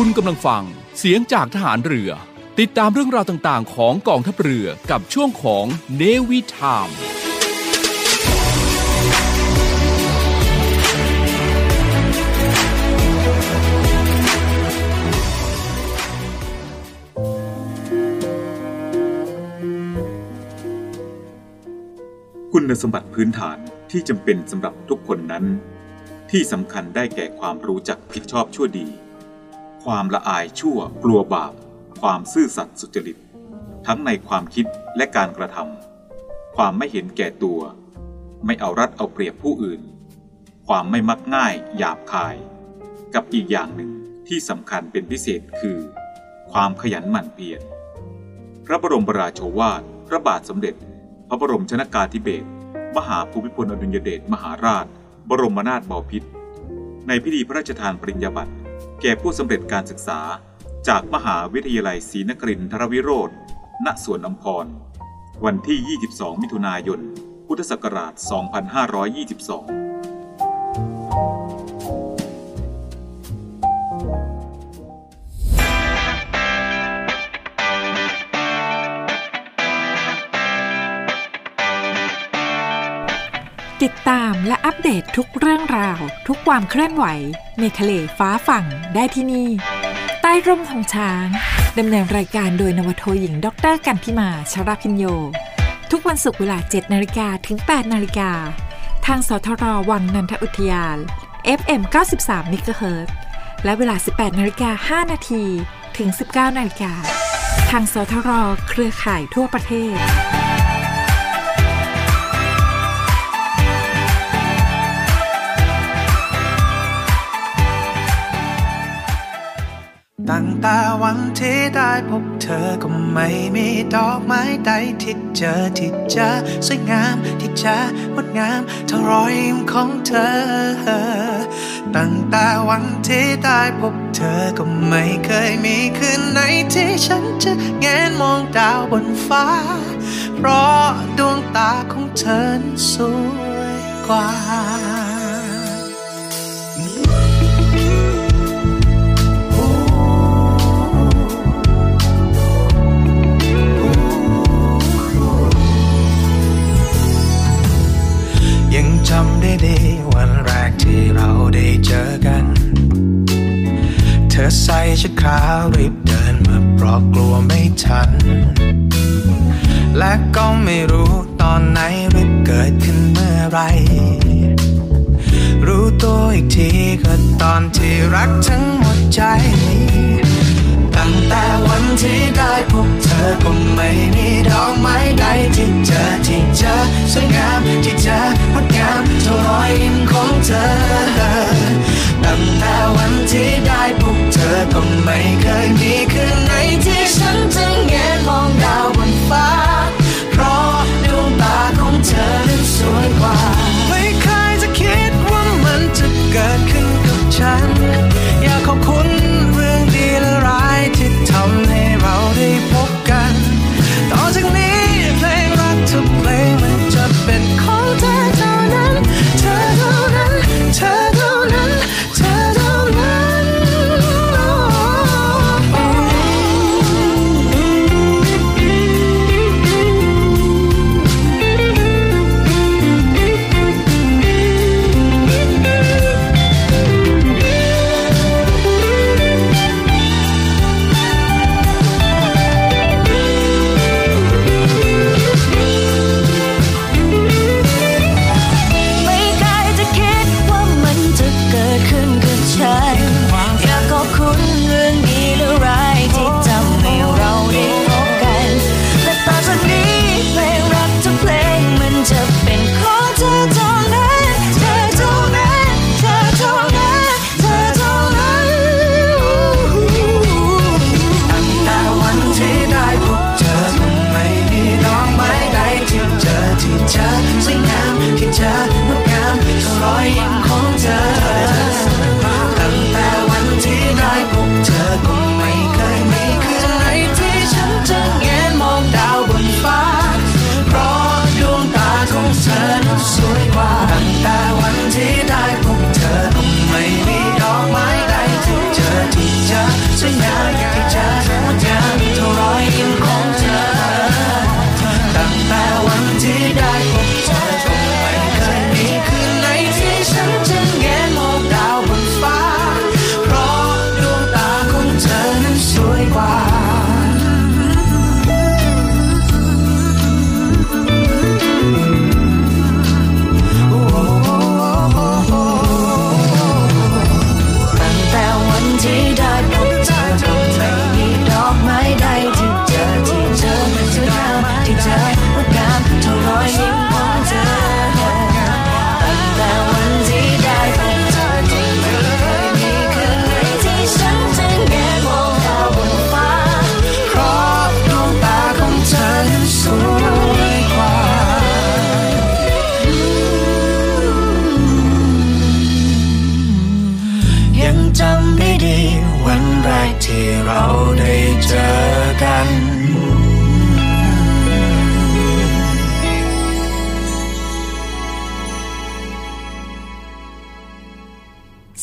คุณกำลังฟังเสียงจากทหารเรือ ติดตามเรื่องราวต่างๆ ของกองทัพเรือกับช่วงของเนวิทามคุณสมบัติพื้นฐานที่จำเป็นสำหรับทุกคนนั้น ที่สำคัญได้แก่ความรู้จักผิดชอบชั่วดี ความละอายชั่วกลัวบาป ความซื่อสัตย์สุจริต ทั้งในความคิดและการกระทำความไม่เห็นแก่ตัว ไม่เอารัดเอาเปรียบผู้อื่น ความไม่มักง่ายหยาบคาย กับอีกอย่างหนึ่งที่สำคัญเป็นพิเศษคือ ความขยันหมั่นเพียรพระบรมราโชวาท พระบาทสมเด็จ พระบรมชนากาธิเบศรมหาภูมิพลอดุลยเดชมหาราช บรมนาถบพิตรในพิธีพระราชทานปริญญาบัตร แก่ผู้สำเร็จการศึกษาจากมหาวิทยาลัยศรีนครินทรวิโรธณสวนอัมพร วันที่ 22 มิถุนายน พุทธศักราช 2522 ติดตามและอัปเดตทุกเรื่องราว ทุกความเคลื่อนไหว ในทะเลฟ้าฝั่งได้ที่นี่ ใต้ร่มธงช้าง ดำเนินรายการโดยนาวาโทหญิงด็อกเตอร์กันพิมาชราพิญโย ทุกวันศุกร์เวลา 7 นาฬิกาถึง 8 นาฬิกา ทางสทรวังนันทอุทยาน FM 93 MHz และเวลา 18 นาฬิกา 5 นาทีถึง 19 นาฬิกา ทางสทรเครือข่ายทั่วประเทศ ตั้งแต่วันที่ได้พบเธอก็ไม่มีดอกไม้ใดที่เจอที่จะสวยงามที่จะงดงามเท่ารอยยิ้มของเธอ ตั้งแต่วันที่ได้พบเธอก็ไม่เคยมีคืนไหนที่ฉันจะแงนมองดาวบนฟ้า เพราะดวงตาของเธอสวยกว่า ดีวันแรกที่เราได้เจอกัน เธอใส่ชุดขาวรีบเดินมาเพราะกลัวไม่ทัน และก็ไม่รู้ตอนไหนหรือเกิดขึ้นเมื่อไร รู้ตัวอีกทีก็ตอนที่รักทั้งหมดใจ ตั้งแต่วันที่ได้พบเธอก็ไม่มีดอกไม้ใดที่เจอที่เจอสวยงามที่เจองดงามเท่ารอยยิ้มของเธอ ตั้งแต่วันที่ได้พบเธอก็ไม่เคยมีคืนไหนที่ฉันจะแงนมองดาวบนฟ้า เพราะดวงตาของเธอนั้นสวยกว่า ไม่เคยจะคิดว่ามันจะเกิดขึ้นกับฉัน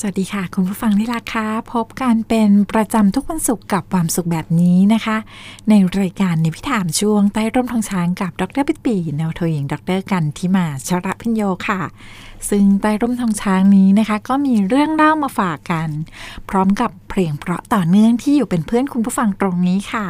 วัสดีค่ะ คุณผู้ฟังที่รักค่ะพบกันเป็นประจำทุกวันศุกร์กับความสุขแบบนี้นะคะ ในรายการในพิถามช่วงใต้ร่มทองช้างกับดรปิดปีแนวโทหญิงดรกันที่มาชระพิญโยค่ะ ซึ่งใต้ร่มทองช้างนี้นะคะ ก็มีเรื่องเล่ามาฝากกัน พร้อมกับเพลงเพราะต่อเนื่องที่อยู่เป็นเพื่อนคุณผู้ฟังตรงนี้ค่ะ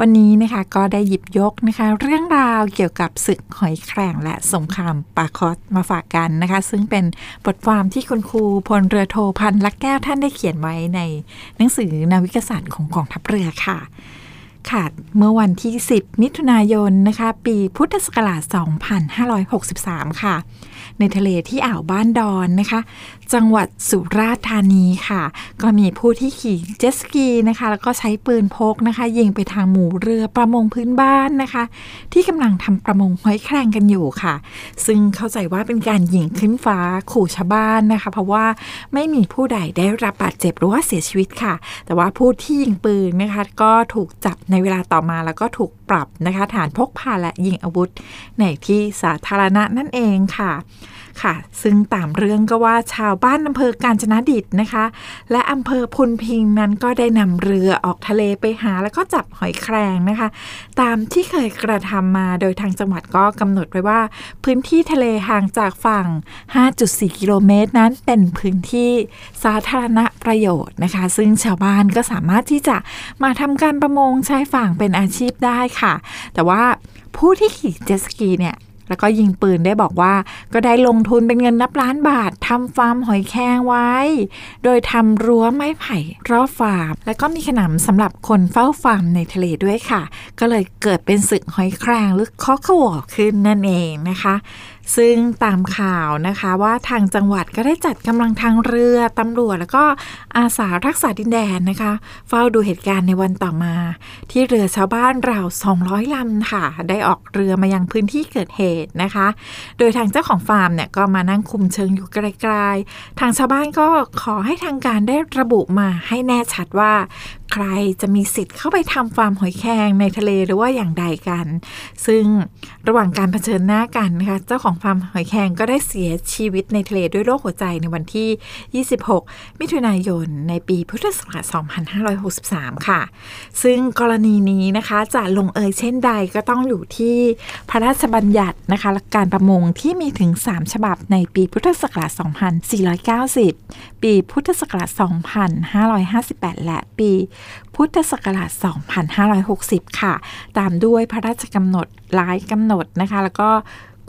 วันนี้นะคะก็ได้หยิบยกนะคะ เรื่องราวเกี่ยวกับศึกหอยแครงและสงครามปาคอสมาฝากกันนะคะ ซึ่งเป็นบทความที่คุณครูพลเรือโทพันลักแก้วท่านได้เขียนไว้ในหนังสือนาวิกศาสตร์ของกองทัพเรือค่ะค่ะเมื่อวันที่ 10 มิถุนายนนะคะ ปีพุทธศักราช 2563 ค่ะ ในทะเลที่อ่าวบ้านดอนนะคะ จังหวัดสุราษฎร์ธานีค่ะ ก็มีผู้ที่ขี่เจ็ตสกีนะคะ แล้วก็ใช้ปืนพกนะคะ ยิงไปทางหมู่เรือประมงพื้นบ้านนะคะ ที่กำลังทำประมงห้อยแครงกันอยู่ค่ะ ซึ่งเข้าใจว่าเป็นการยิงขึ้นฟ้าขู่ชาวบ้านนะคะ เพราะว่าไม่มีผู้ใดได้รับบาดเจ็บหรือว่าเสียชีวิตค่ะ แต่ว่าผู้ที่ยิงปืนนะคะก็ถูกจับในเวลาต่อมาแล้วก็ถูกปรับนะคะฐานพกพาและยิงอาวุธในที่สาธารณะนั่นเองค่ะ ค่ะ ซึ่งตามเรื่องก็ว่าชาวบ้านอำเภอกาญจนดิตนะคะ และอำเภอพุนพิงนั้นก็ได้นำเรือออกทะเลไปหาแล้วก็จับหอยแครงนะคะ ตามที่เคยกระทำมาโดยทางจังหวัดก็กำหนดไว้ว่า พื้นที่ทะเลห่างจากฝั่ง 5.4 กิโลเมตรนั้นเป็นพื้นที่สาธารณประโยชน์นะคะ ซึ่งชาวบ้านก็สามารถที่จะมาทำการประมงใช้ฝั่งเป็นอาชีพได้ค่ะ แต่ว่าผู้ที่ขี่เจ็ตสกีเนี่ย แล้วก็ยิงปืนได้บอกว่า ก็ได้ลงทุนเป็นเงินนับล้านบาททำฟาร์มหอยแครงไว้ โดยทำรั้วไม้ไผ่รอบฟาร์ม แล้วก็มีขนำสำหรับคนเฝ้าฟาร์มในทะเลด้วยค่ะ ก็เลยเกิดเป็นศึกหอยแครงหรือคอขวอขึ้นนั่นเองนะคะ ซึ่งตามข่าวนะคะว่าทางจังหวัดก็ได้จัดกำลังทางเรือตำรวจ แล้วก็อาสารักษาดินแดนนะคะ เฝ้าดูเหตุการณ์ในวันต่อมา ที่เรือชาวบ้านราว 200ลำค่ะ ได้ออกเรือมายังพื้นที่เกิดเหตุนะคะ โดยทางเจ้าของฟาร์มเนี่ยก็มานั่งคุมเชิงอยู่ไกลๆทางชาวบ้านก็ขอให้ทางการได้ระบุมาให้แน่ชัดว่า ใครจะมีสิทธิ์เข้าไปทำฟาร์มหอยแครงในทะเลหรือว่าอย่างใดกัน ซึ่งระหว่างการเผชิญหน้ากันนะคะเจ้าของฟาร์มหอยแครงก็ได้เสียชีวิตในทะเลด้วยโรคหัวใจในวันที่ 26 มิถุนายน ในปีพุทธศักราช 2563 ค่ะ ซึ่งกรณีนี้นะคะจะลงเอยเช่นใดก็ต้องอยู่ที่พระราชบัญญัตินะคะการประมงที่มีถึง 3 ฉบับในปีพุทธศักราช 2490 ปีพุทธศักราช 2558 และปีพุทธศักราช 2560 ค่ะ ตามด้วยพระราชกำหนดหลายกำหนดนะคะ แล้วก็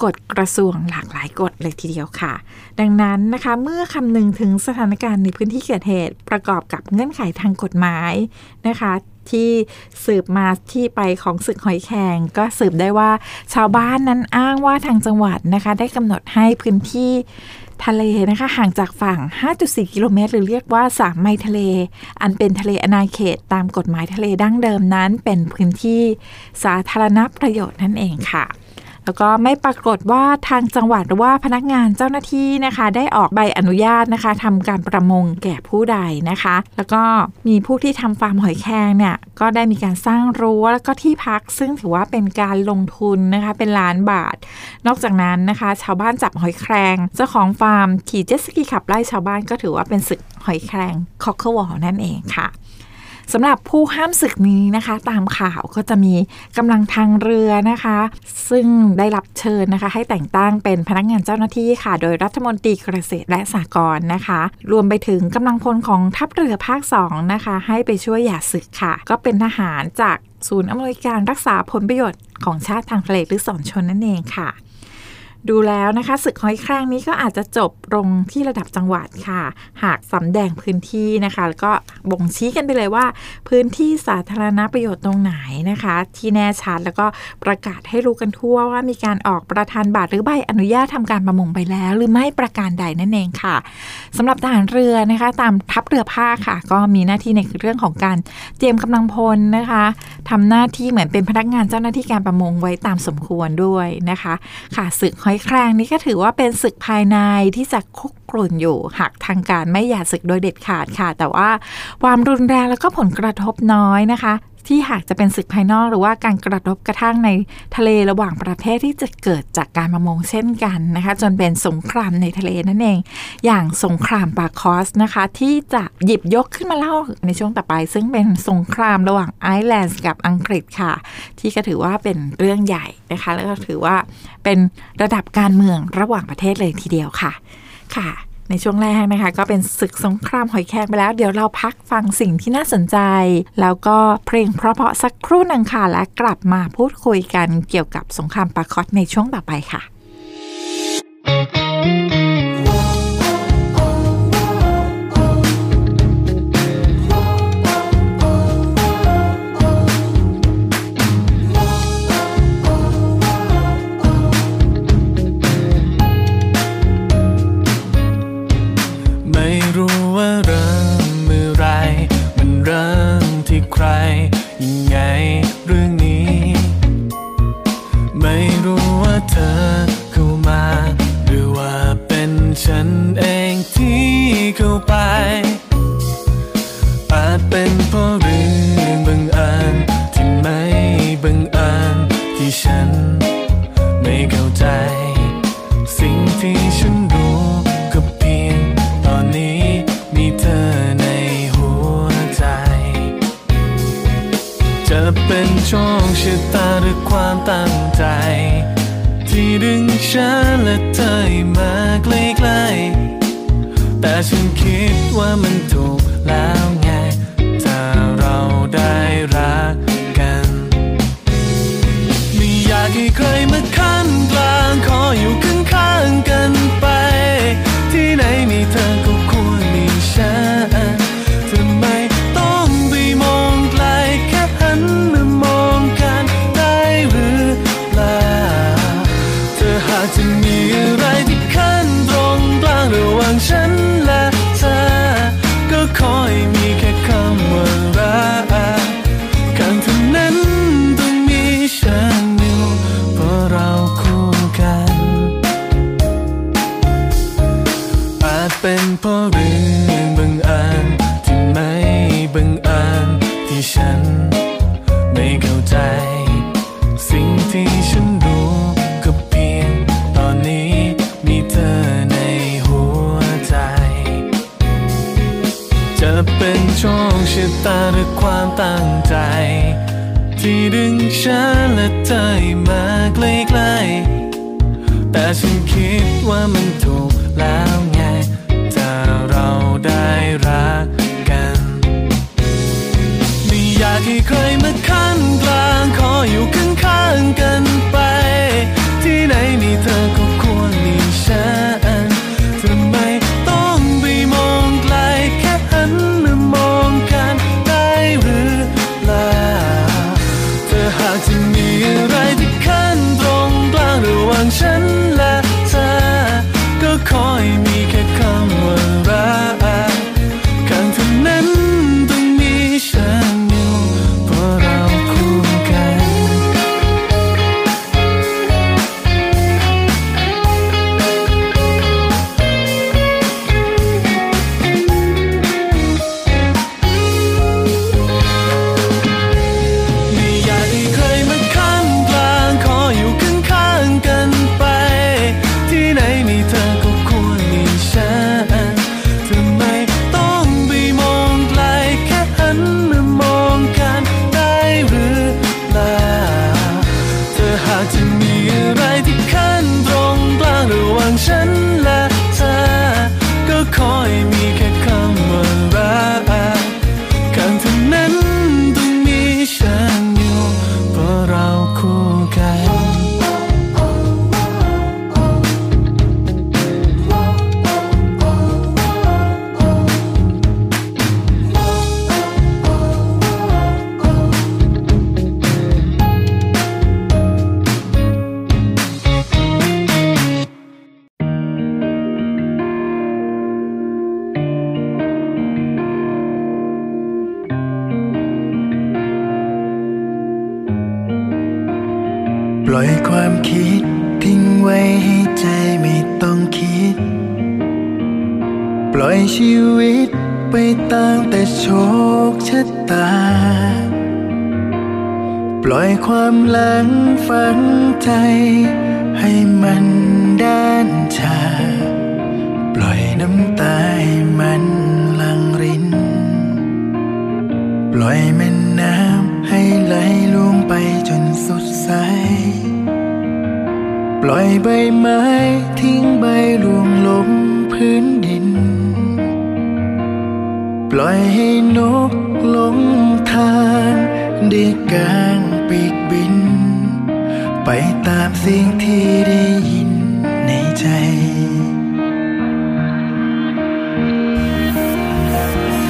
กฎกระทรวงหลากหลายกฎเลยทีเดียวค่ะ ดังนั้นนะคะเมื่อคำนึงถึงสถานการณ์ในพื้นที่เกิดเหตุประกอบกับเงื่อนไขทางกฎหมายนะคะที่สืบมาที่ไปของศึกหอยแครงก็สืบได้ว่าชาวบ้านนั้นอ้างว่าทางจังหวัดนะคะ ได้กำหนดให้พื้นที่ ทะเลนะคะห่างจากฝั่ง 5.4 กิโลเมตร หรือเรียกว่า 3 ไมล์ทะเล อันเป็นทะเลอนาเขตตามกฎหมายทะเลดั้งเดิมนั้น เป็นพื้นที่สาธารณประโยชน์นั่นเองค่ะ แล้วก็ไม่ปรากฏว่าทางจังหวัดหรือว่าพนักงานเจ้าหน้าที่นะคะ ได้ออกใบอนุญาตนะคะทำการประมงแก่ผู้ใดนะคะ แล้วก็มีผู้ที่ทำฟาร์มหอยแครงเนี่ยก็ได้มีการสร้างรั้วแล้วก็ที่พัก ซึ่งถือว่าเป็นการลงทุนนะคะเป็นล้านบาท นอกจากนั้นนะคะ ชาวบ้านจับหอยแครงเจ้าของฟาร์มขี่เจ็ตสกีขับไล่ชาวบ้านก็ถือว่าเป็นศึกหอยแครง Cockle War นั่นเองค่ะ สำหรับผู้ห้ามศึกนี้นะคะ ตามข่าวก็จะมีกำลังทางเรือนะคะ ซึ่งได้รับเชิญนะคะ ให้แต่งตั้งเป็นพนักงานเจ้าหน้าที่ค่ะ โดยรัฐมนตรีเกษตรและสหกรณ์นะคะ รวมไปถึงกำลังพลของทัพเรือภาค2นะคะ ให้ไปช่วยหย่าศึกค่ะ ก็เป็นทหารจากศูนย์อำนวยการรักษาผลประโยชน์ของชาติทางทะเลหรือสอนชนนั่นเองค่ะ ดูแล้วนะคะศึกห้อยแครงนี้ก็อาจจะจบลงที่ระดับจังหวัดค่ะ หากสำแดงพื้นที่นะคะ แล้วก็บ่งชี้กันไปเลยว่า พื้นที่สาธารณประโยชน์ตรงไหนนะคะ ที่แน่ชัดแล้วก็ประกาศให้รู้กันทั่วว่ามีการออกประธานบัตรหรือใบอนุญาตทำการประมงไปแล้ว หรือไม่ประการใดนั่นเองค่ะสำหรับทหารเรือนะคะ ตามทัพเรือภาคค่ะ ก็มีหน้าที่ในเรื่องของการเตรียมกำลังพลนะคะทำหน้าที่เหมือนเป็นพนักงานเจ้าหน้าที่การประมงไว้ตามสมควรด้วยนะคะ ค่ะศึกหอยแครงนี้ก็ถือว่าเป็นศึกภายในที่จะคุกกรุ่นอยู่หากทางการไม่อย่าศึกโดยเด็ดขาดค่ะ แต่ว่าความรุนแรงแล้วก็ผลกระทบน้อยนะคะ ที่หากจะเป็นศึกภายนอกหรือว่าการกระทบกระทั่งในทะเลระหว่างประเทศที่จะเกิดจากการประมงเช่นกันนะคะ จนเป็นสงครามในทะเลนั่นเอง อย่างสงครามปาคอสนะคะ ที่จะหยิบยกขึ้นมาเล่าในช่วงต่อไป ซึ่งเป็นสงครามระหว่างไอร์แลนด์กับอังกฤษค่ะ ที่ก็ถือว่าเป็นเรื่องใหญ่นะคะ แล้วก็ถือว่าเป็นระดับการเมืองระหว่างประเทศเลยทีเดียวค่ะค่ะ ในช่วงแรกนะคะ ก็เป็นศึกสงครามหอยแครงไปแล้ว เดี๋ยวเราพักฟังสิ่งที่น่าสนใจ แล้วก็เพลงเพราะๆสักครู่หนึ่งค่ะ และกลับมาพูดคุยกันเกี่ยวกับสงครามปาคอตในช่วงต่อไปค่ะไม่ ความตั้งใจ ที่ดึงฉันและเธอให้มาใกล้ๆแต่ฉันคิดว่ามันถูกแล้วไง ถ้าเราได้รักกัน ไม่อยากให้ใครมาขั้นกลางขออยู่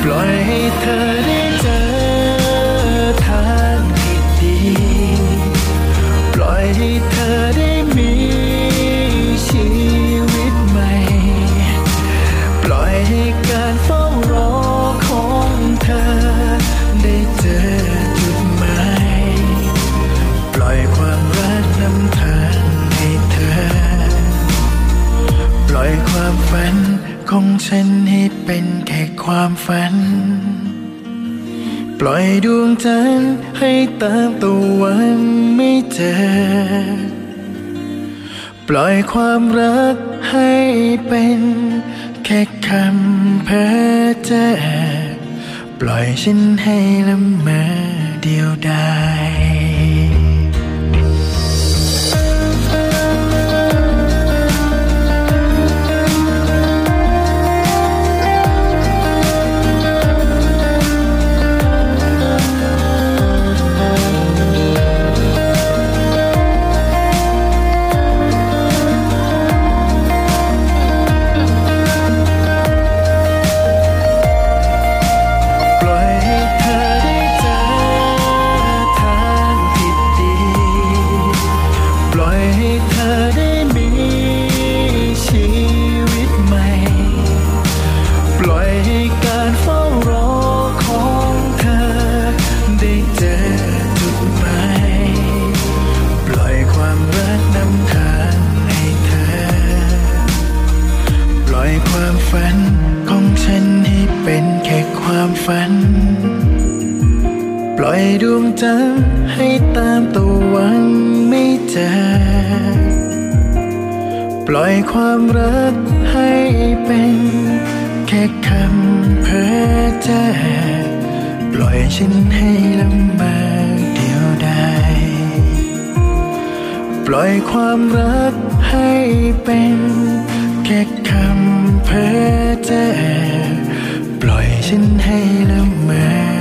ปล่อยให้เธอได้เจอ ฉันให้เป็นแค่ความฝัน ปล่อยดวงจันทร์ให้ตามตะวันไม่เจอ ปล่อยความรักให้เป็นแค่คำเพ้อเจ้อปล่อยฉันให้ละเมอเดียวดาย ความรักให้เป็น แค่คำเพ้อเจ้อปล่อยฉันให้ละเมอเดียวดายปล่อยความรักให้เป็น แค่คำเพ้อเจ้อปล่อยฉันให้ละเมอ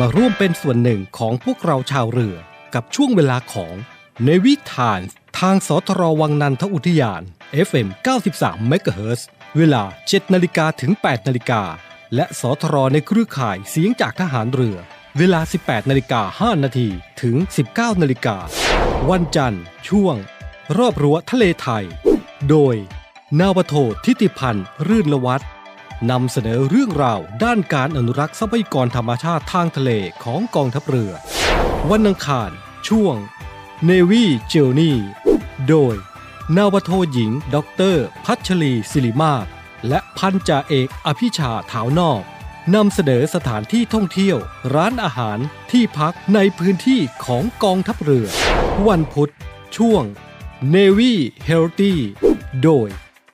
มาร่วมเป็นส่วนหนึ่งของพวกเราชาวเรือกับช่วงเวลาของในวิถานทางสทรวังนันทอุทยาน FM 93 MHz เวลา 7 นาฬิกาถึง 8 นาฬิกา และสทรในเครือข่ายเสียงจากทหารเรือ เวลา 18 นาฬิกา 5 นาทีถึง 19 นาฬิกา วันจันทร์ ช่วง รอบรั้วทะเลไทย โดย นาวโททิติพันธ์ รื่นละวัฒน์ นำเสนอเรื่องราวด้านการอนุรักษ์ทรัพยากรธรรมชาติทางทะเลของกองทัพเรือ วันอังคาร ช่วง Navy Journey โดย นาวาโทหญิงด็อกเตอร์พัชรีศิริมาศและพันจ่าเอกอภิชาถาวนอกนำเสนอสถานที่ท่องเที่ยว ร้านอาหารที่พักในพื้นที่ของกองทัพเรือ วันพุธ ช่วง Navy Healthy โดย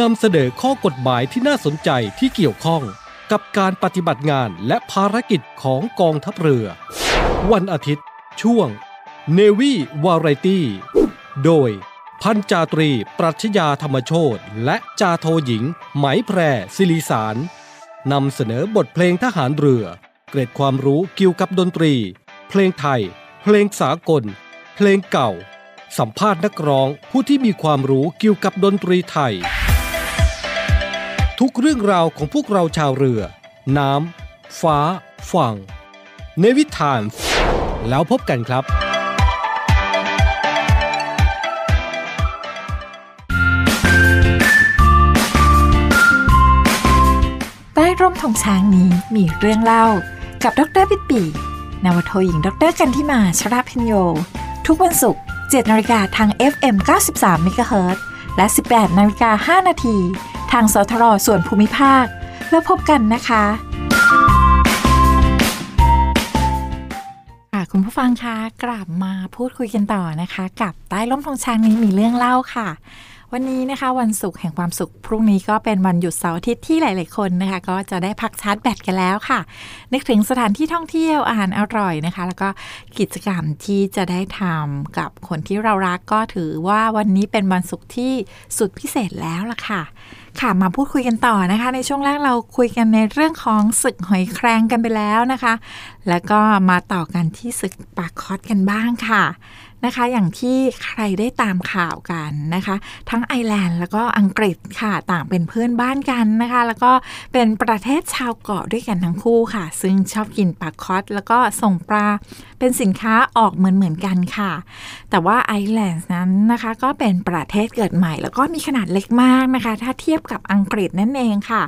นำเสนอข้อกฎหมายที่น่าสนใจที่เกี่ยวข้อง กับการปฏิบัติงานและภารกิจของกองทัพเรือ วันอาทิตย์ ช่วง Navy Variety โดย พันจาตรี ปรัชญาธรรมโชตและจาโทหญิง ไหมแพรศิริสารนำเสนอบทเพลงทหารเรือ เกร็ดความรู้เกี่ยวกับดนตรี เพลงไทย เพลงสากล เพลงเก่า สัมภาษณ์นักร้องผู้ที่มีความรู้เกี่ยวกับดนตรีไทย ทุกเรื่องราวของพวกเราชาวเรือ น้ำ ฟ้า ฝั่งในวิถาน แล้วพบกันครับใต้ร่มธงช้างนี้มีเรื่องเล่า กับดรปิดปีนาวโทหญิงดรกันทิมาชราพิญโย ทุกวันศุกร์7นาฬิกาทาง FM 93 MHz และ 18นาฬิกา5นาที ทางสทรส่วนภูมิภาค แล้วพบกันนะคะค่ะคุณผู้ฟังคะกลับมาพูดคุยกันต่อนะคะ กับใต้ร่มธงช้างนี้มีเรื่องเล่าค่ะ วันนี้นะคะ วันศุกร์แห่งความสุขพรุ่งนี้ก็เป็นวันหยุดเสาร์อาทิตย์ที่หลาย ๆ คนนะคะ ก็จะได้พักชาร์จแบตกันแล้วค่ะ นึกถึงสถานที่ท่องเที่ยวอาหารอร่อยนะคะ แล้วก็กิจกรรมที่จะได้ทำกับคนที่เรารักก็ถือว่าวันนี้เป็นวันศุกร์ที่สุดพิเศษแล้วล่ะค่ะ ค่ะมาพูดคุยกันต่อนะคะ ในช่วงแรกเราคุยกันในเรื่องของศึกหอยแครงกันไปแล้วนะคะ แล้วก็มาต่อกันที่ศึกปากคอสกันบ้างค่ะ นะคะ อย่างที่ใครได้ตามข่าวกันนะคะ ทั้งไอซ์แลนด์แล้วก็อังกฤษค่ะต่างเป็นเพื่อนบ้านกันนะคะ แล้วก็เป็นประเทศชาวเกาะด้วยกันทั้งคู่ค่ะ ซึ่งชอบกินปลาคอดแล้วก็ส่งปลาเป็นสินค้าออกเหมือนเหมือนๆกันค่ะ แต่ว่าไอซ์แลนด์นั้นนะคะ ก็เป็นประเทศเกิดใหม่ แล้วก็มีขนาดเล็กมากนะคะ ถ้าเทียบกับอังกฤษนั่นเองค่ะ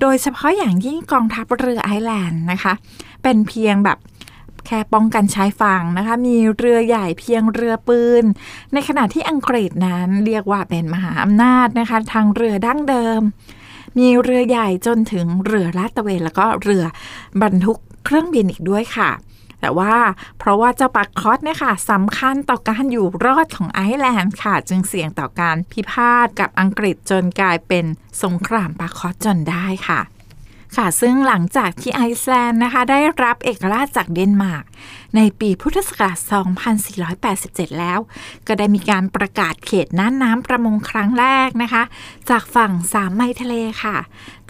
โดยเฉพาะอย่างยิ่งกองทัพเรือไอซ์แลนด์นะคะ เป็นเพียงแบบ แค่ป้องกันชายฝั่งนะคะ มีเรือใหญ่เพียงเรือปืน ในขณะที่อังกฤษนั้นเรียกว่าเป็นมหาอำนาจนะคะ ทางเรือดั้งเดิม มีเรือใหญ่จนถึงเรือลาดตระเวนแล้วก็เรือบรรทุกเครื่องบินอีกด้วยค่ะแต่ว่าเพราะว่าเจ้าปากคอสเนี่ยค่ะสำคัญต่อการอยู่รอดของไอร์แลนด์ค่ะ จึงเสี่ยงต่อการพิพาทกับอังกฤษจนกลายเป็นสงครามปากคอสจนได้ค่ะ ค่ะ ซึ่งหลังจากที่ไอซ์แลนด์นะคะ ได้รับเอกราชจากเดนมาร์กในปีพุทธศักราช 2487 แล้ว ก็ได้มีการประกาศเขตน่านน้ำประมงครั้งแรกนะคะ จากฝั่ง3ไมล์ทะเลค่ะ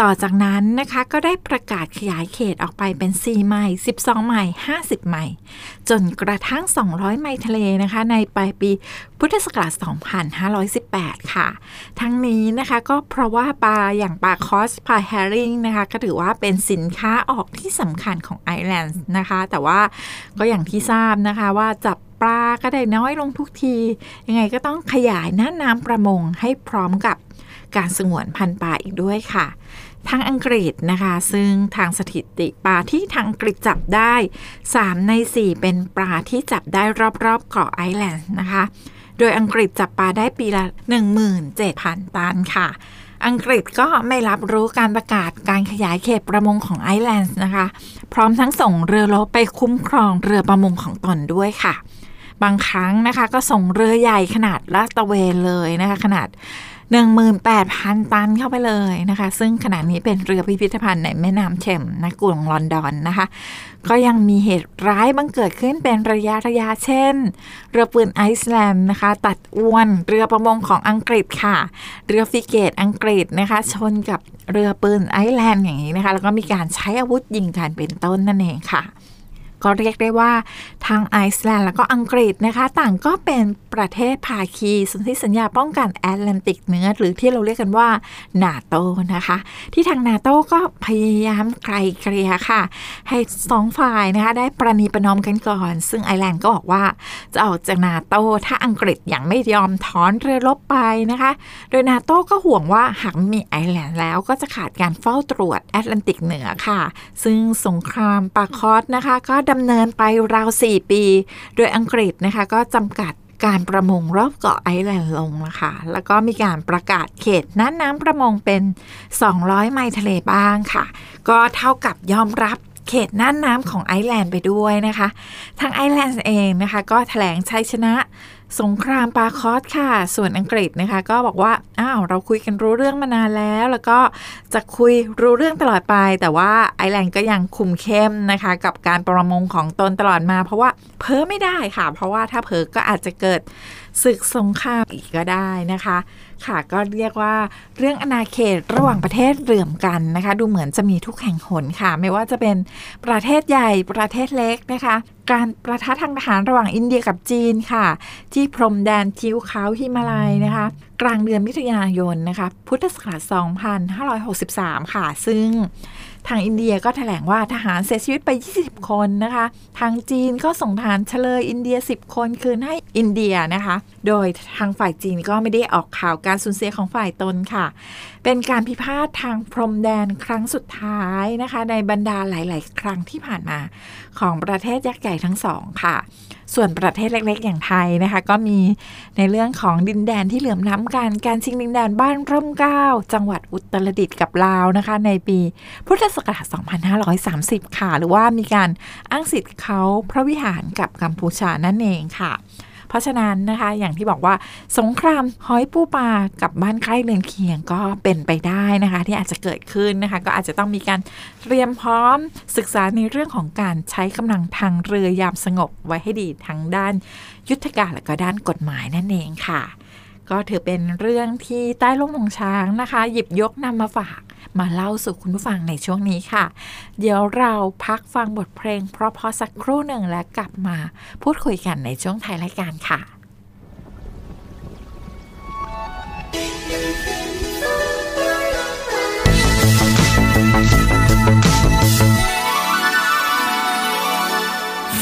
ต่อจากนั้นนะคะก็ได้ประกาศขยายเขตออกไปเป็น 4 ไมล์ 12 ไมล์ 50 ไมล์ จนกระทั่ง 200 ไมล์ทะเลนะคะ ในปลายปีพุทธศักราช 2518 ค่ะ ทั้งนี้นะคะก็เพราะว่าปลาอย่างปลาคอสปลาแฮริงนะคะก็ถือว่าเป็นสินค้าออกที่สำคัญของไอแลนด์นะคะ แต่ว่าก็อย่างที่ทราบนะคะว่าจับปลาก็ได้น้อยลงทุกที ยังไงก็ต้องขยายน่านน้ำประมงให้พร้อมกับการสงวนพันธุ์ปลาอีกด้วยค่ะทางอังกฤษนะคะ ซึ่งทางสถิติปลาที่ทางอังกฤษจับได้ 3 ใน 4 เป็นปลาที่จับได้รอบๆเกาะไอซ์แลนด์นะคะ โดยอังกฤษจับปลาได้ปีละ 17,000 ตันค่ะ อังกฤษก็ไม่รับรู้การประกาศการขยายเขตประมงของไอซ์แลนด์นะคะ พร้อมทั้งส่งเรือรบไปคุ้มครองเรือประมงของตนด้วยค่ะ บางครั้งนะคะก็ส่งเรือใหญ่ขนาดลาดตระเวนเลยนะคะ ขนาด 18,000 ตันเข้าไปเลยนะคะ ซึ่งขณะนี้เป็นเรือพิพิธภัณฑ์ในแม่น้ำเทมส์ในกรุงลอนดอนนะคะ ก็ยังมีเหตุร้ายบังเกิดขึ้นเป็นระยะระยะเช่น เรือปืนไอซ์แลนด์นะคะ ตัดอวน เรือประมงของอังกฤษค่ะ เรือฟริเกตอังกฤษนะคะ ชนกับเรือปืนไอซ์แลนด์อย่างนี้นะคะ แล้วก็มีการใช้อาวุธยิงกันเป็นต้นนั่นเองค่ะ ก็เรียกได้ว่าทางไอซ์แลนด์แล้วก็อังกฤษนะคะ ต่างก็เป็นประเทศภาคีสนธิสัญญาป้องกันแอตแลนติกเหนือหรือที่เราเรียกกันว่านาโตนะคะ ที่ทางนาโตก็พยายามไกล่เกลี่ยค่ะ ให้สองฝ่ายนะคะ ได้ประนีประนอมกันก่อน ซึ่งไอซ์แลนด์ก็บอกว่าจะออกจากนาโตถ้าอังกฤษยังไม่ยอมถอนเรือรบไปนะคะ โดยนาโตก็ห่วงว่าหากไม่มีไอซ์แลนด์แล้วก็จะขาดการเฝ้าตรวจแอตแลนติกเหนือค่ะ ซึ่งสงครามปลาคอดนะคะก็ดำเนินไปราว 4 ปี โดยอังกฤษนะคะก็จำกัดการประมงรอบเกาะไอซ์แลนด์ลงนะคะ แล้วก็มีการประกาศเขตน่านน้ำประมงเป็น 200 ไมล์ทะเลบ้างค่ะ ก็เท่ากับยอมรับเขตน่านน้ำของไอซ์แลนด์ไปด้วยนะคะ ทางไอซ์แลนด์เองนะคะ ก็แถลงชัยชนะ สงครามปลาคอดค่ะ ส่วนอังกฤษนะคะ ก็บอกว่า อ้าว เราคุยกันรู้เรื่องมานานแล้ว แล้วก็จะคุยรู้เรื่องตลอดไป แต่ว่าไอซ์แลนด์ก็ยังคุมเข้มนะคะ กับการประมงของตนตลอดมา เพราะว่าเผลอไม่ได้ค่ะ เพราะว่าถ้าเผลอก็อาจจะเกิดศึกสงครามอีกก็ได้นะคะ ค่ะ ก็เรียกว่าเรื่องอนาเขตระหว่างประเทศเรื่อมกันนะคะ ดูเหมือนจะมีทุกแห่งหนค่ะ ไม่ว่าจะเป็นประเทศใหญ่ประเทศเล็กนะคะ การประทะทางทหารระหว่างอินเดียกับจีนค่ะ ที่พรมแดนทิวเขาฮิมาลัยนะคะ กลางเดือนมิถุนายนนะคะ พุทธศักราช2563 ค่ะ ซึ่ง ทางอินเดียก็แถลงว่าทหารเสียชีวิตไป 20 คนนะคะ ทางจีนก็ส่งทหารเฉลยอินเดีย 10 คนคืนให้อินเดียนะคะ โดยทางฝ่ายจีนก็ไม่ได้ออกข่าวการสูญเสียของฝ่ายตนค่ะ เป็นการพิพาททางพรมแดนครั้งสุดท้ายนะคะ ในบรรดาหลาย ๆ ครั้งที่ผ่านมาของประเทศยักษ์ใหญ่ทั้งสองค่ะ ส่วนประเทศเล็ก ๆ อย่างไทยนะคะ ก็มีในเรื่องของดินแดนที่เหลื่อมล้ำกันการชิงดินแดนบ้านร่มเกล้าจังหวัดอุตรดิตถ์กับลาวนะคะ ในปีพุทธศักราช 2530 ค่ะ หรือว่ามีการอ้างสิทธิ์เขาพระวิหารกับกัมพูชานั่นเองค่ะ เพราะฉะนั้นนะคะ อย่างที่บอกว่าสงครามหอยปูปลากับบ้านใกล้เรือนเคียงก็เป็นไปได้นะคะ ที่อาจจะเกิดขึ้นนะคะ ก็อาจจะต้องมีการเตรียมพร้อมศึกษาในเรื่องของการใช้กำลังทางเรือยามสงบไว้ให้ดีทั้งด้านยุทธการและก็ด้านกฎหมายนั่นเองค่ะ ก็ถือเป็นเรื่องที่ใต้ร่มของช้างนะคะ หยิบยกนำมาฝาก มาเล่าสู่คุณผู้ฟังในช่วงนี้ค่ะ เดี๋ยวเราพักฟังบทเพลง เพราะพอสักครู่หนึ่งและกลับมาพูดคุยกันในช่วงท้ายรายการค่ะ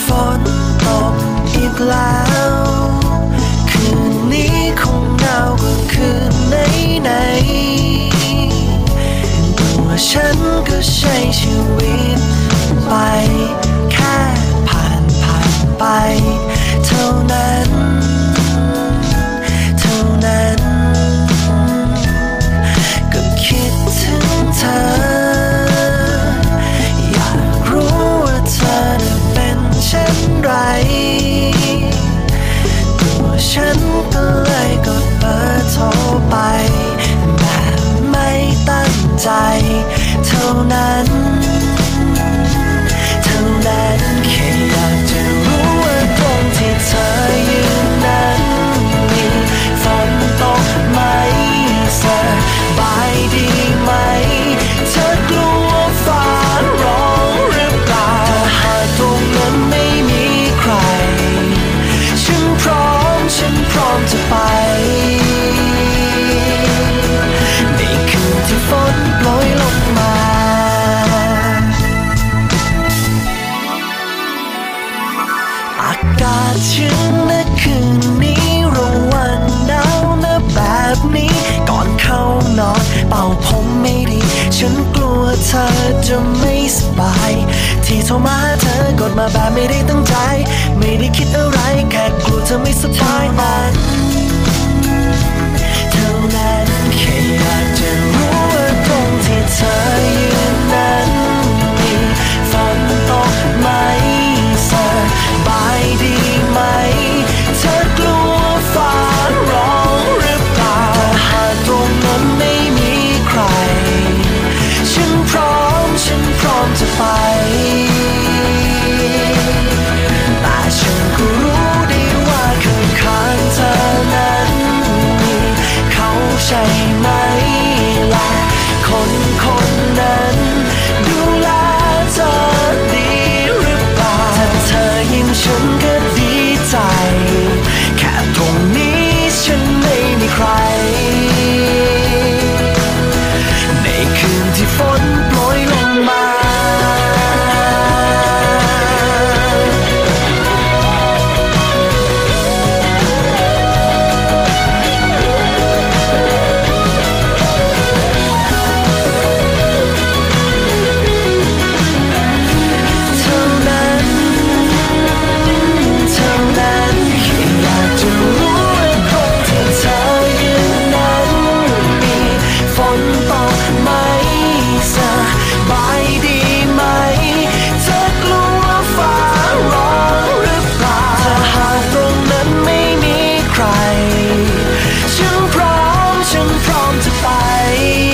ฝนตกอีกแล้ว คืนนี้คงหนาวกว่าคืนไหนไหน ฉันก็ใช้ชีวิตไป แค่ผ่านผ่านไป เท่านั้น เท่านั้น ก็คิดถึงเธออยากรู้ว่าเธอเป็นเช่นไรตัวฉันก็เลยกดเบอร์โทรไปแบบไม่ตั้งใจ อากาศชื้นนะคืนนี้ระวันหนาวนะแบบนี้ ก่อนเข้านอนเป่าผมไม่ดี ฉันกลัวเธอจะไม่สบาย ที่โทรมาเธอกดมาแบบไม่ได้ตั้งใจ ไม่ได้คิดอะไรแค่กลัวเธอไม่สบายนั้นเท่านั้นแค่อยากจะรู้ว่าตรงที่เธอยื ห Bye.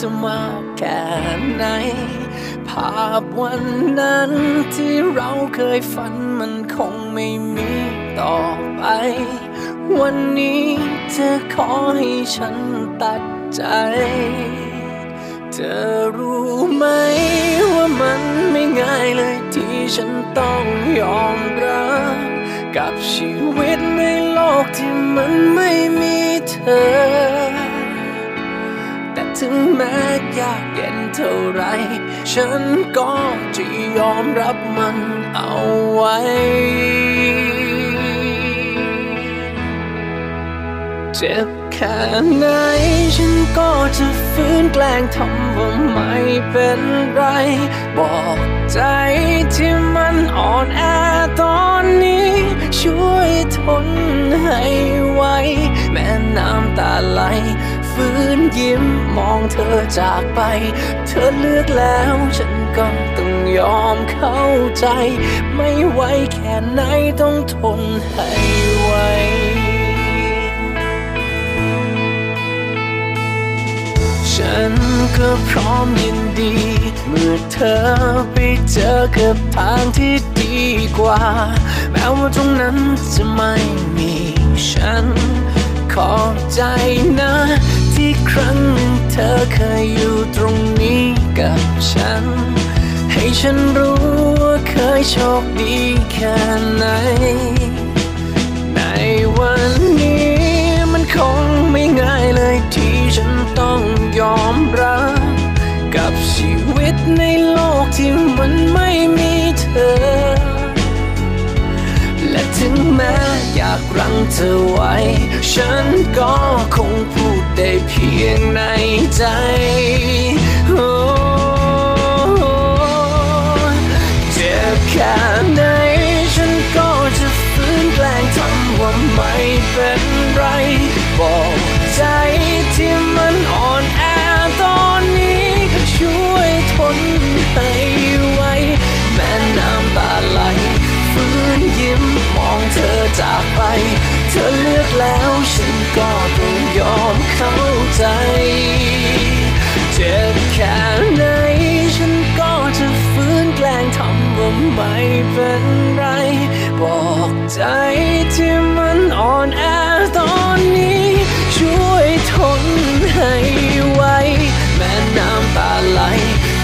รักเธอมากแค่ไหน ภาพวันนั้นที่เราเคยฝันมันคงไม่มีต่อไป วันนี้เธอขอให้ฉันตัดใจ เธอรู้ไหมว่ามันไม่ง่ายเลยที่ฉันต้องยอมรับกับชีวิตในโลกที่มันไม่มีเธอ ถึงแม้ยากเย็นเท่าไร ฉันก็จะยอมรับมันเอาไว้ เจ็บแค่ไหน ฉันก็จะฟื้นแกล้งทำว่าไม่เป็นไร บอกใจที่มันอ่อนแอตอนนี้ ช่วยทนให้ไวแม้น้ำตาไหล ฟื้นยิ้มมองเธอจากไป เธอเลือกแล้วฉันก็ต้องยอมเข้าใจ ไม่ไหวแค่ไหนต้องทนให้ไวฉันก็พร้อมยินดี เมื่อเธอไปเจอกับทางที่ดีกว่า แม้ว่าตรงนั้นจะไม่มีฉันขอบใจนะ ที่ครั้งเธอเคยอยู่ตรงนี้กับฉัน ให้ฉันรู้ว่าเคยโชคดีแค่ไหน ในวันนี้มันคงไม่ง่ายเลยที่ฉันต้องยอมรับ กับชีวิตในโลกที่มันไม่มีเธอ และถึงแม้อยากรั้งเธอไว้ ฉันก็คงพูด ได้เพียงในใจเจ็บแค่ไหนฉันก็จะฟื้นแกล้งทำว่าไม่เป็นไร บอกใจที่มันอ่อนแอตอนนี้ช่วยทนให้ไวแม้น้ำตาไหลฟื้นยิ้มมองเธอจากไป เธอเลือกแล้ว ไม่เป็นไร บอกใจที่มันอ่อนแอตอนนี้ ช่วยทนให้ไว แม้น้ำตาไหล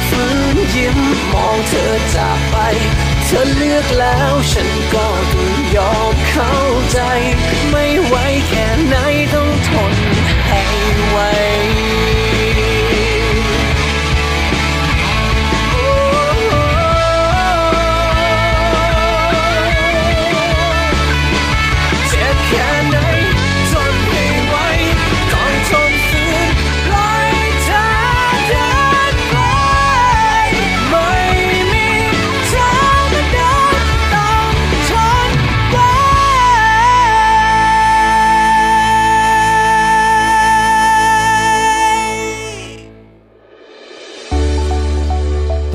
ฟื้นยิ้มมองเธอจากไป เธอเลือกแล้วฉันก็ต้องยอมเข้าใจ ไม่ไหวแค่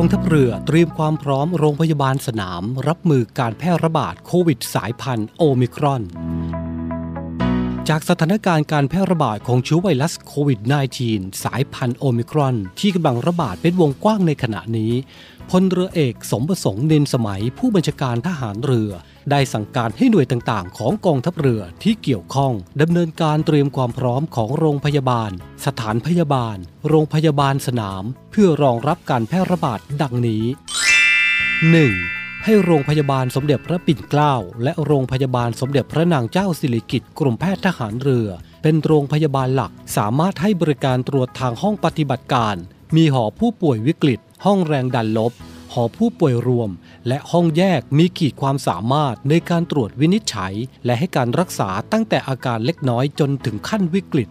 องทัพเรือเตรียมความพร้อมโรงพยาบาลสนาม รับมือการแพร่ระบาดโควิดสายพันธุ์โอมิครอน จากสถานการณ์การแพร่ระบาดของเชื้อไวรัสโควิด -19 สายพันธุ์โอมิครอน ที่กำลังระบาดเป็นวงกว้างในขณะนี้พลเรือเอกสมประสงค์เนินสมัยผู้บัญชาการทหารเรือ ได้สั่งการให้หน่วยต่างๆ ของกองทัพเรือที่เกี่ยวข้องดำเนินการเตรียมความพร้อมของโรงพยาบาล สถานพยาบาล โรงพยาบาลสนาม เพื่อรองรับการแพร่ระบาดดังนี้ 1. ให้โรงพยาบาลสมเด็จพระปิ่นเกล้า และโรงพยาบาลสมเด็จพระนางเจ้าสิริกิติ์กรมแพทย์ทหารเรือ เป็นโรงพยาบาลหลัก สามารถให้บริการตรวจทางห้องปฏิบัติการ มีหอผู้ป่วยวิกฤต ห้องแรงดันลบ หอผู้ป่วยรวม และห้องแยกมีขีดความสามารถในการตรวจวินิจฉัย และให้การรักษาตั้งแต่อาการเล็กน้อยจนถึงขั้นวิกฤต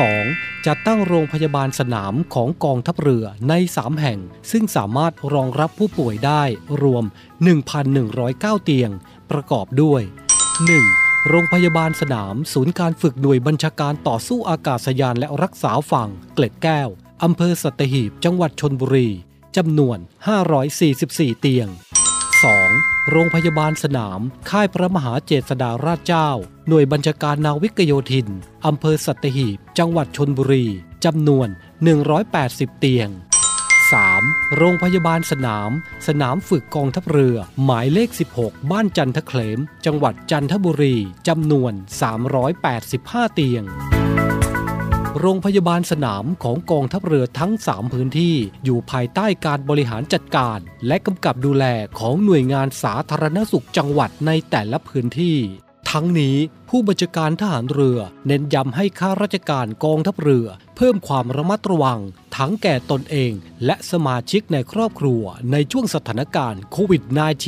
2. จัดตั้งโรงพยาบาลสนามของกองทัพเรือใน 3 แห่ง ซึ่งสามารถรองรับผู้ป่วยได้รวม 1,109 เตียง ประกอบด้วย 1. โรงพยาบาลสนาม ศูนย์การฝึกหน่วยบัญชาการต่อสู้อากาศยานและรักษาฝั่ง เกล็ดแก้ว อำเภอสัตหีบ จังหวัดชนบุรี จำนวน 544 เตียง 2. โรงพยาบาลสนาม ค่ายพระมหาเจษฎาราชเจ้า หน่วยบัญชาการนาวิกโยธิน อำเภอสัตหีบ จังหวัดชนบุรี จำนวน 180 เตียง 3. โรงพยาบาลสนาม สนามฝึกกองทัพเรือ หมายเลข 16 บ้านจันทเคลม จังหวัดจันทบุรี จำนวน 385 เตียง โรงพยาบาลสนามของกองทัพเรือทั้ง 3 พื้นที่อยู่ภายใต้การบริหารจัดการ และกำกับดูแลของหน่วยงานสาธารณสุขจังหวัดในแต่ละพื้นที่ ทั้งนี้ผู้บัญชาการทหารเรือ เน้นย้ำให้ข้าราชการกองทัพเรือ เพิ่มความระมัดระวัง ทั้งแก่ตนเอง และสมาชิกในครอบครัวในช่วงสถานการณ์โควิด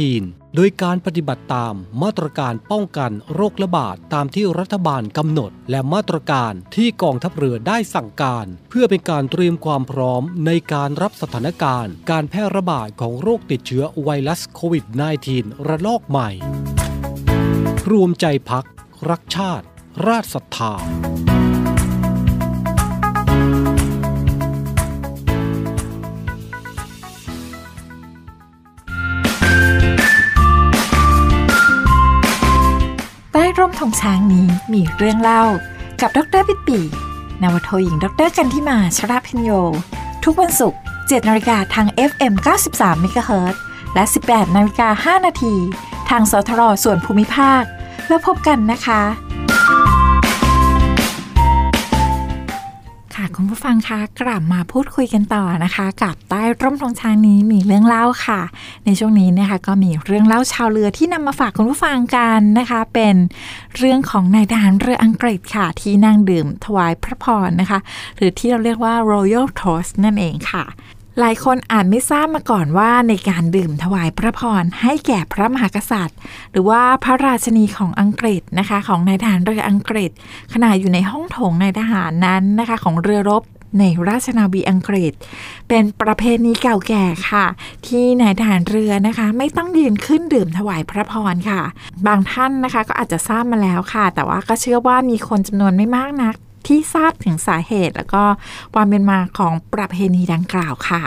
-19 โดยการปฏิบัติตามมาตรการป้องกันโรคระบาดตามที่รัฐบาลกำหนด และมาตรการที่กองทัพเรือได้สั่งการ เพื่อเป็นการเตรียมความพร้อมในการรับสถานการณ์ การแพร่ระบาดของโรคติดเชื้อไวรัสโควิด -19 ระลอกใหม่ รวมใจพัก รักชาติ ราชศรัทธา ใต้ร่มธงช้างนี้มีเรื่องเล่า กับดรปิดปีนวโทหญิงดรกันที่มาชราพิญโย ทุกวันศุกร์7นาฬิกาทาง FM 93 MHz และ 18นาฬิกา5นาทีทางสทรส่วนภูมิภาค แล้วพบกันนะคะ ค่ะคุณผู้ฟังคะกลับมาพูดคุยกันต่อนะคะ กับใต้ร่มธงช้างนี้มีเรื่องเล่าค่ะ ในช่วงนี้นะคะก็มีเรื่องเล่าชาวเรือที่นำมาฝากคุณผู้ฟังกันนะคะ เป็นเรื่องของนายทหารเรืออังกฤษค่ะ ที่นั่งดื่มถวายพระพรนะคะ หรือที่เราเรียกว่า Royal Toast นั่นเองค่ะ หลายคนอาจไม่ทราบมาก่อนว่าในการดื่มถวายพระพรให้แก่พระมหากษัตริย์ หรือว่าพระราชนีของอังกฤษนะคะของนายทหารเรืออังกฤษ ขณะอยู่ในห้องโถงนายทหารนั้นนะคะของเรือรบในราชนาวีอังกฤษ เป็นประเพณีเก่าแก่ค่ะ ที่นายทหารเรือนะคะ ไม่ต้องยืนขึ้นดื่มถวายพระพรค่ะ บางท่านนะคะก็อาจจะทราบมาแล้วค่ะ แต่ว่าก็เชื่อว่ามีคนจำนวนไม่มากนัก ที่ทราบถึงสาเหตุ แล้วก็ความเป็นมาของประเพณีดังกล่าวค่ะ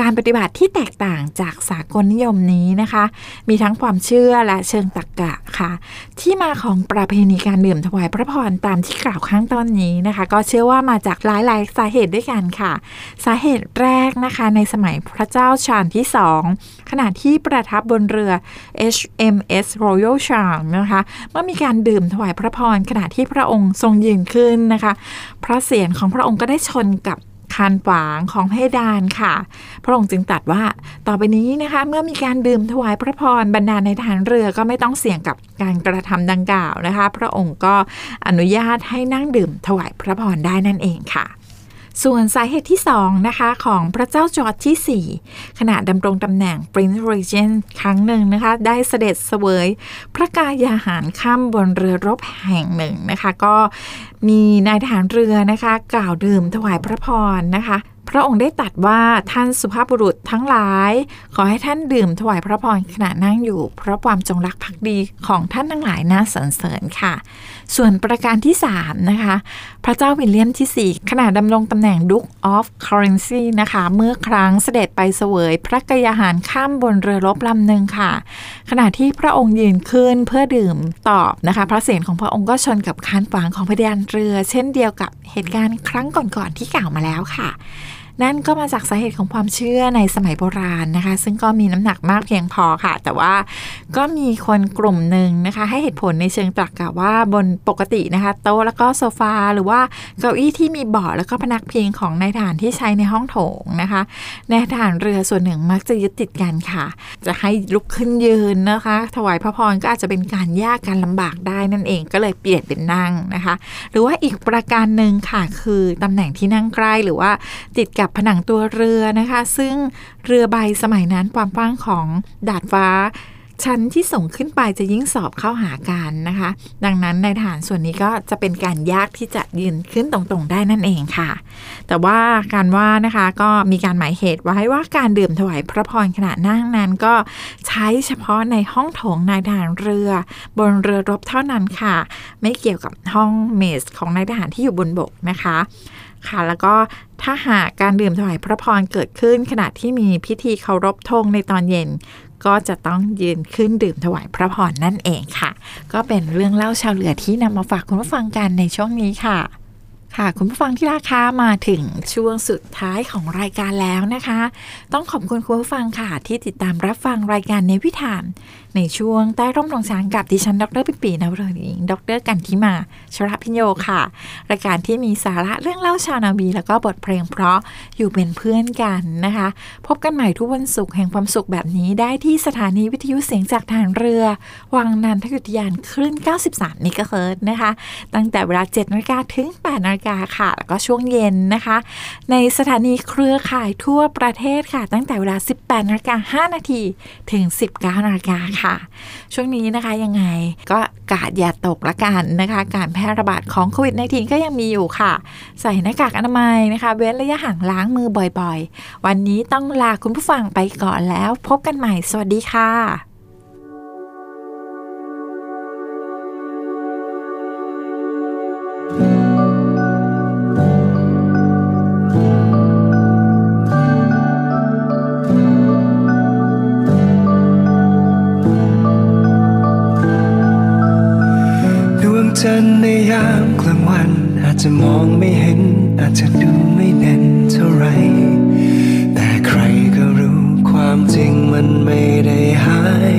การปฏิบัติที่แตกต่างจากสากลนิยมนี้นะคะ มีทั้งความเชื่อและเชิงตรรกะค่ะ ที่มาของประเพณีการดื่มถวายพระพรตามที่กล่าวข้างต้นนี้นะคะ ก็เชื่อว่ามาจากหลายๆ สาเหตุด้วยกันค่ะ สาเหตุแรกนะคะในสมัยพระเจ้าชาญที่สองขณะที่ประทับบนเรือ HMS Royal Charm นะคะเมื่อมีการดื่มถวายพระพรขณะที่พระองค์ทรงยืนขึ้นนะคะ พระเศียรของพระองค์ก็ได้ชนกับ คานฝางของเพดานค่ะ พระองค์จึงตัดว่าต่อไปนี้นะคะ เมื่อมีการดื่มถวายพระพรบรรดาในฐานเรือก็ไม่ต้องเสี่ยงกับการกระทำดังกล่าวนะคะ พระองค์ก็อนุญาตให้นั่งดื่มถวายพระพรได้นั่นเองค่ะ ส่วนสาเหตุที่ 2 นะคะ ของพระเจ้าจอร์จที่ 4 ขณะดำรงตำแหน่ง Prince Regent ครั้งหนึ่งนะคะ ได้เสด็จเสวย พระกายาหารข้ามบนเรือรบแห่งหนึ่งนะคะ ก็มีนายทหารเรือนะคะ กล่าวดื่มถวายพระพรนะคะ พระองค์ได้ตรัสว่าท่านสุภาพบุรุษทั้งหลาย ขอให้ท่านดื่มถวายพระพรขณะนั่งอยู่ เพราะความจงรักภักดีของท่านทั้งหลายน่าสรรเสริญค่ะ ส่วนประการที่ 3 นะคะ พระเจ้าวิลเลียมที่ 4 ขณะดำรงตำแหน่ง Duke of Clarence นะคะ เมื่อครั้งเสด็จไปเสวยพระกยาหารข้ามบนเรือรบลำหนึ่งค่ะ ขณะที่พระองค์ยืนขึ้นเพื่อดื่มตอบนะคะ พระเศียรของพระองค์ก็ชนกับคานฝางของพระยานเรือ เช่นเดียวกับเหตุการณ์ครั้งก่อนๆที่กล่าวมาแล้วค่ะ นั่นก็มาจากสาเหตุของความเชื่อในสมัยโบราณนะคะ ซึ่งก็มีน้ำหนักมากเพียงพอค่ะ แต่ว่าก็มีคนกลุ่มหนึ่งนะคะ ให้เหตุผลในเชิงตรรกะว่าบนปกตินะคะ โต๊ะแล้วก็โซฟาหรือว่าเก้าอี้ที่มีเบาะแล้วก็พนักพิงของนายทหารที่ใช้ในห้องโถงนะคะนายทหารเรือส่วนหนึ่งมักจะยึดติดกันค่ะ จะให้ลุกขึ้นยืนนะคะ ถวายพระพรก็อาจจะเป็นการยากการลำบากได้นั่นเองก็เลยเปลี่ยนเป็นนั่งนะคะ หรือว่าอีกประการหนึ่งค่ะคือตำแหน่งที่นั่งใกล้หรือว่าติดกับผนังตัวเรือนะคะ ซึ่งเรือใบสมัยนั้นความกว้างของดาดฟ้า ชั้นที่ส่งขึ้นไปจะยิ่งสอบเข้าหากันนะคะ ดังนั้นในฐานส่วนนี้ก็จะเป็นการยากที่จะยืนขึ้นตรงๆได้นั่นเองค่ะ แต่ว่าการว่านะคะก็มีการหมายเหตุไว้ว่าการดื่มถวายพระพรขณะนั่งนั้นก็ใช้เฉพาะในห้องโถงนายทหารเรือบนเรือรบเท่านั้นค่ะ ไม่เกี่ยวกับห้องเมสของนายทหารที่อยู่บนบกนะคะ ค่ะ แล้วก็ถ้าหากการดื่มถวายพระพรเกิดขึ้น ขณะที่มีพิธีเคารพธงในตอนเย็น ก็จะต้องยืนขึ้นดื่มถวายพระพรนั่นเองค่ะ ก็เป็นเรื่องเล่าชาวเรือที่นำมาฝากคุณผู้ฟังกันในช่วงนี้ค่ะค่ะคุณผู้ฟังที่ราคามาถึงช่วงสุดท้ายของรายการแล้วนะคะ ต้องขอบคุณคุณผู้ฟังค่ะที่ติดตามรับฟังรายการในวิถาม ในช่วงใต้ร่มรองช้างกับดิฉัน ดรปิปีนวรหญิงดรกันทิมา ชรพิญโยค่ะ รายการที่มีสาระเรื่องเล่าชาวนาบี แล้วก็บทเพลงเพราะอยู่เป็นเพื่อนกันนะคะ พบกันใหม่ทุกวันศุกร์แห่งความสุขแบบนี้ได้ที่สถานีวิทยุเสียงจากทารเรือ วังนันทยุทยานคลื่น 93มิกะเฮิร์นะคะ ตั้งแต่เวลา7นาฬิกาถึง8นาฬิกาค่ะ แล้วก็ช่วงเย็นนะคะ ในสถานีเครือข่ายทั่วประเทศค่ะ ตั้งแต่เวลา 18นาฬิกา5นาทีถึง 19นาฬิกาค่ะช่วงนี้นะคะยังไงก็กาดอย่าตกละกันนะคะ การแพร่ระบาดของโควิด -19 ก็ยังมีอยู่ค่ะ ใส่หน้ากากอนามัยนะคะ เว้นระยะห่างล้างมือบ่อยๆ วันนี้ต้องลาคุณผู้ฟังไปก่อนแล้ว พบกันใหม่ สวัสดีค่ะ จันทร์ในยามกลางวัน อาจจะมองไม่เห็น อาจจะดูไม่เด่นเท่าไร แต่ใครก็รู้ความจริงมันไม่ได้หาย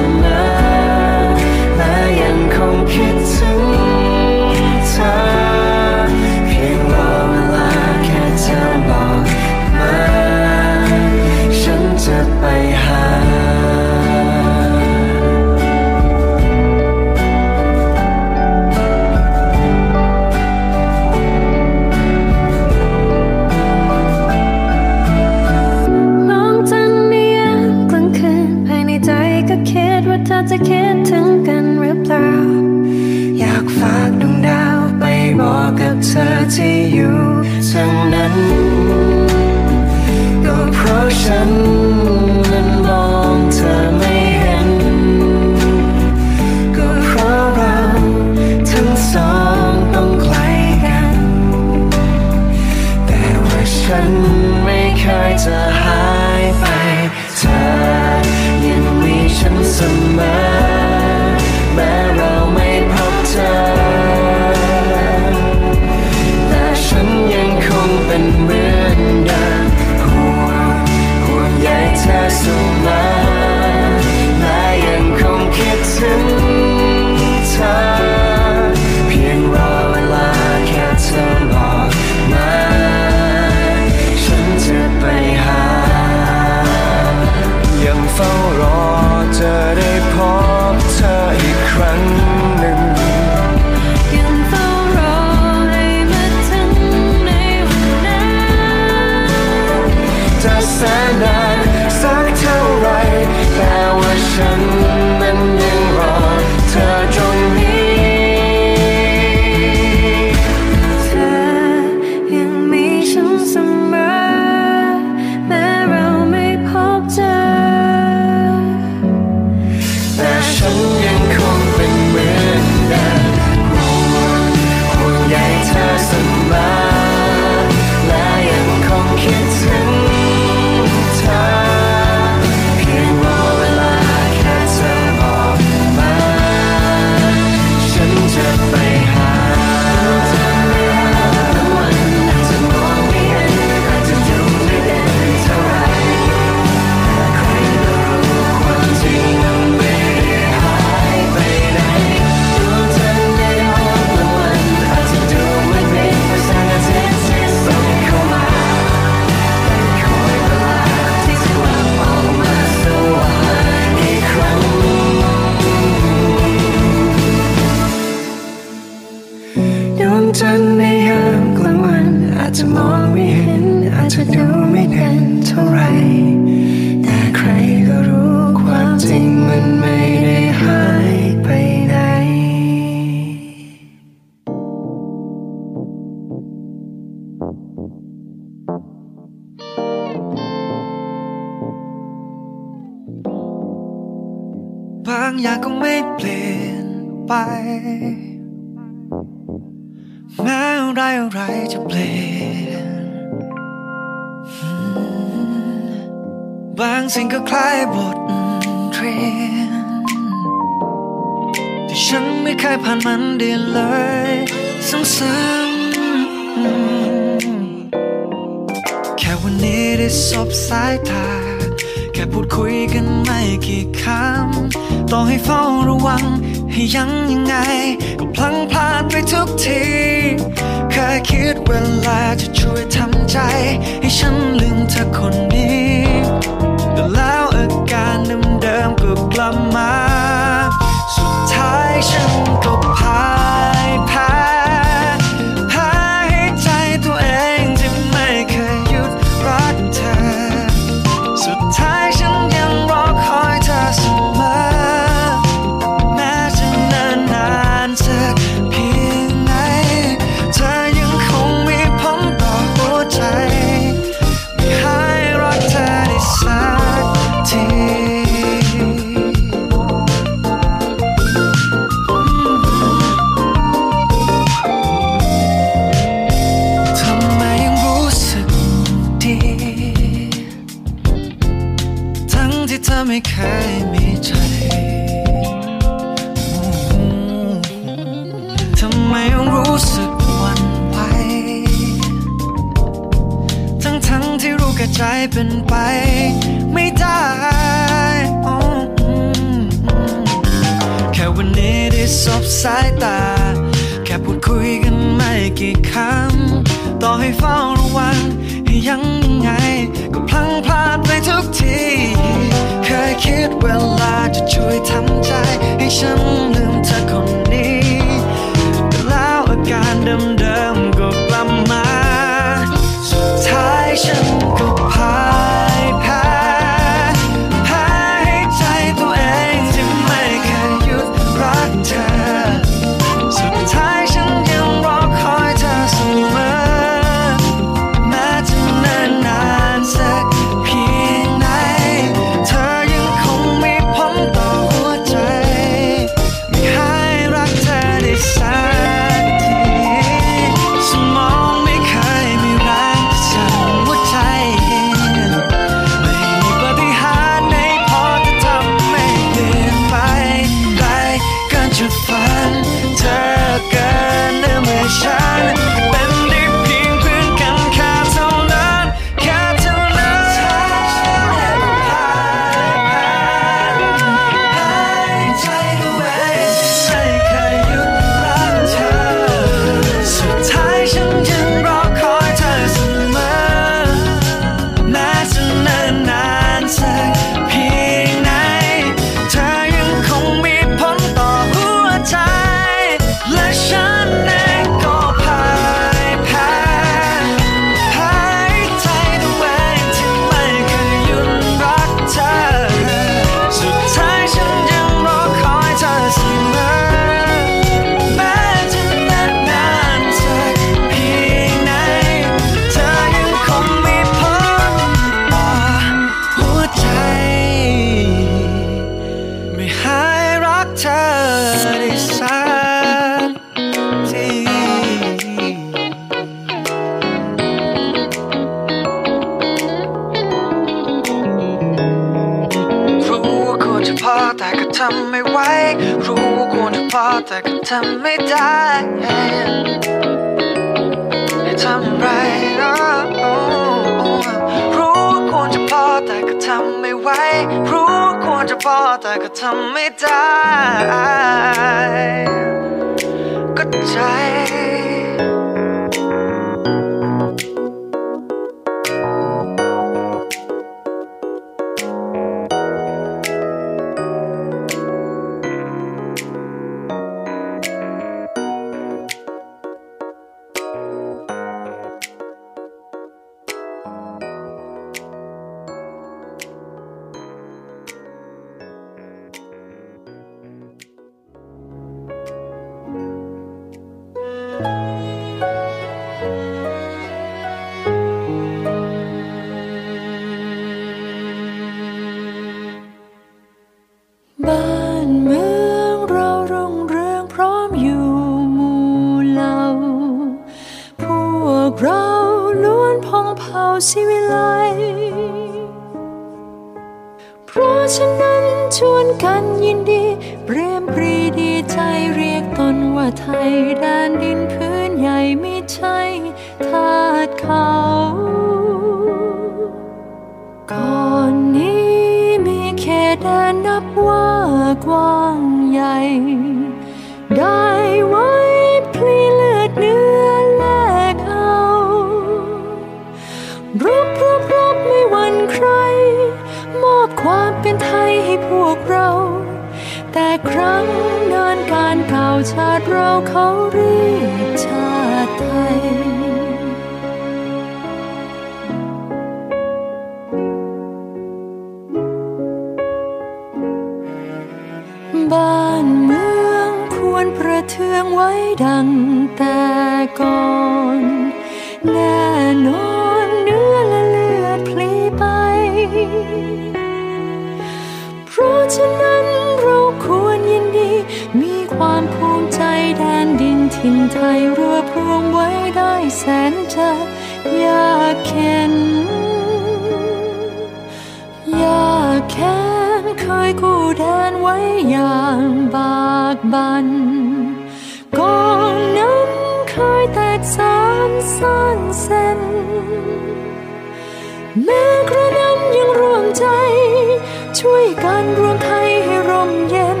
รวมไทยให้ร่มเย็น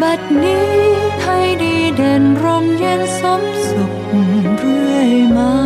บัดนี้ไทยดีเด่นร่มเย็นสมสุขเรื่อยมา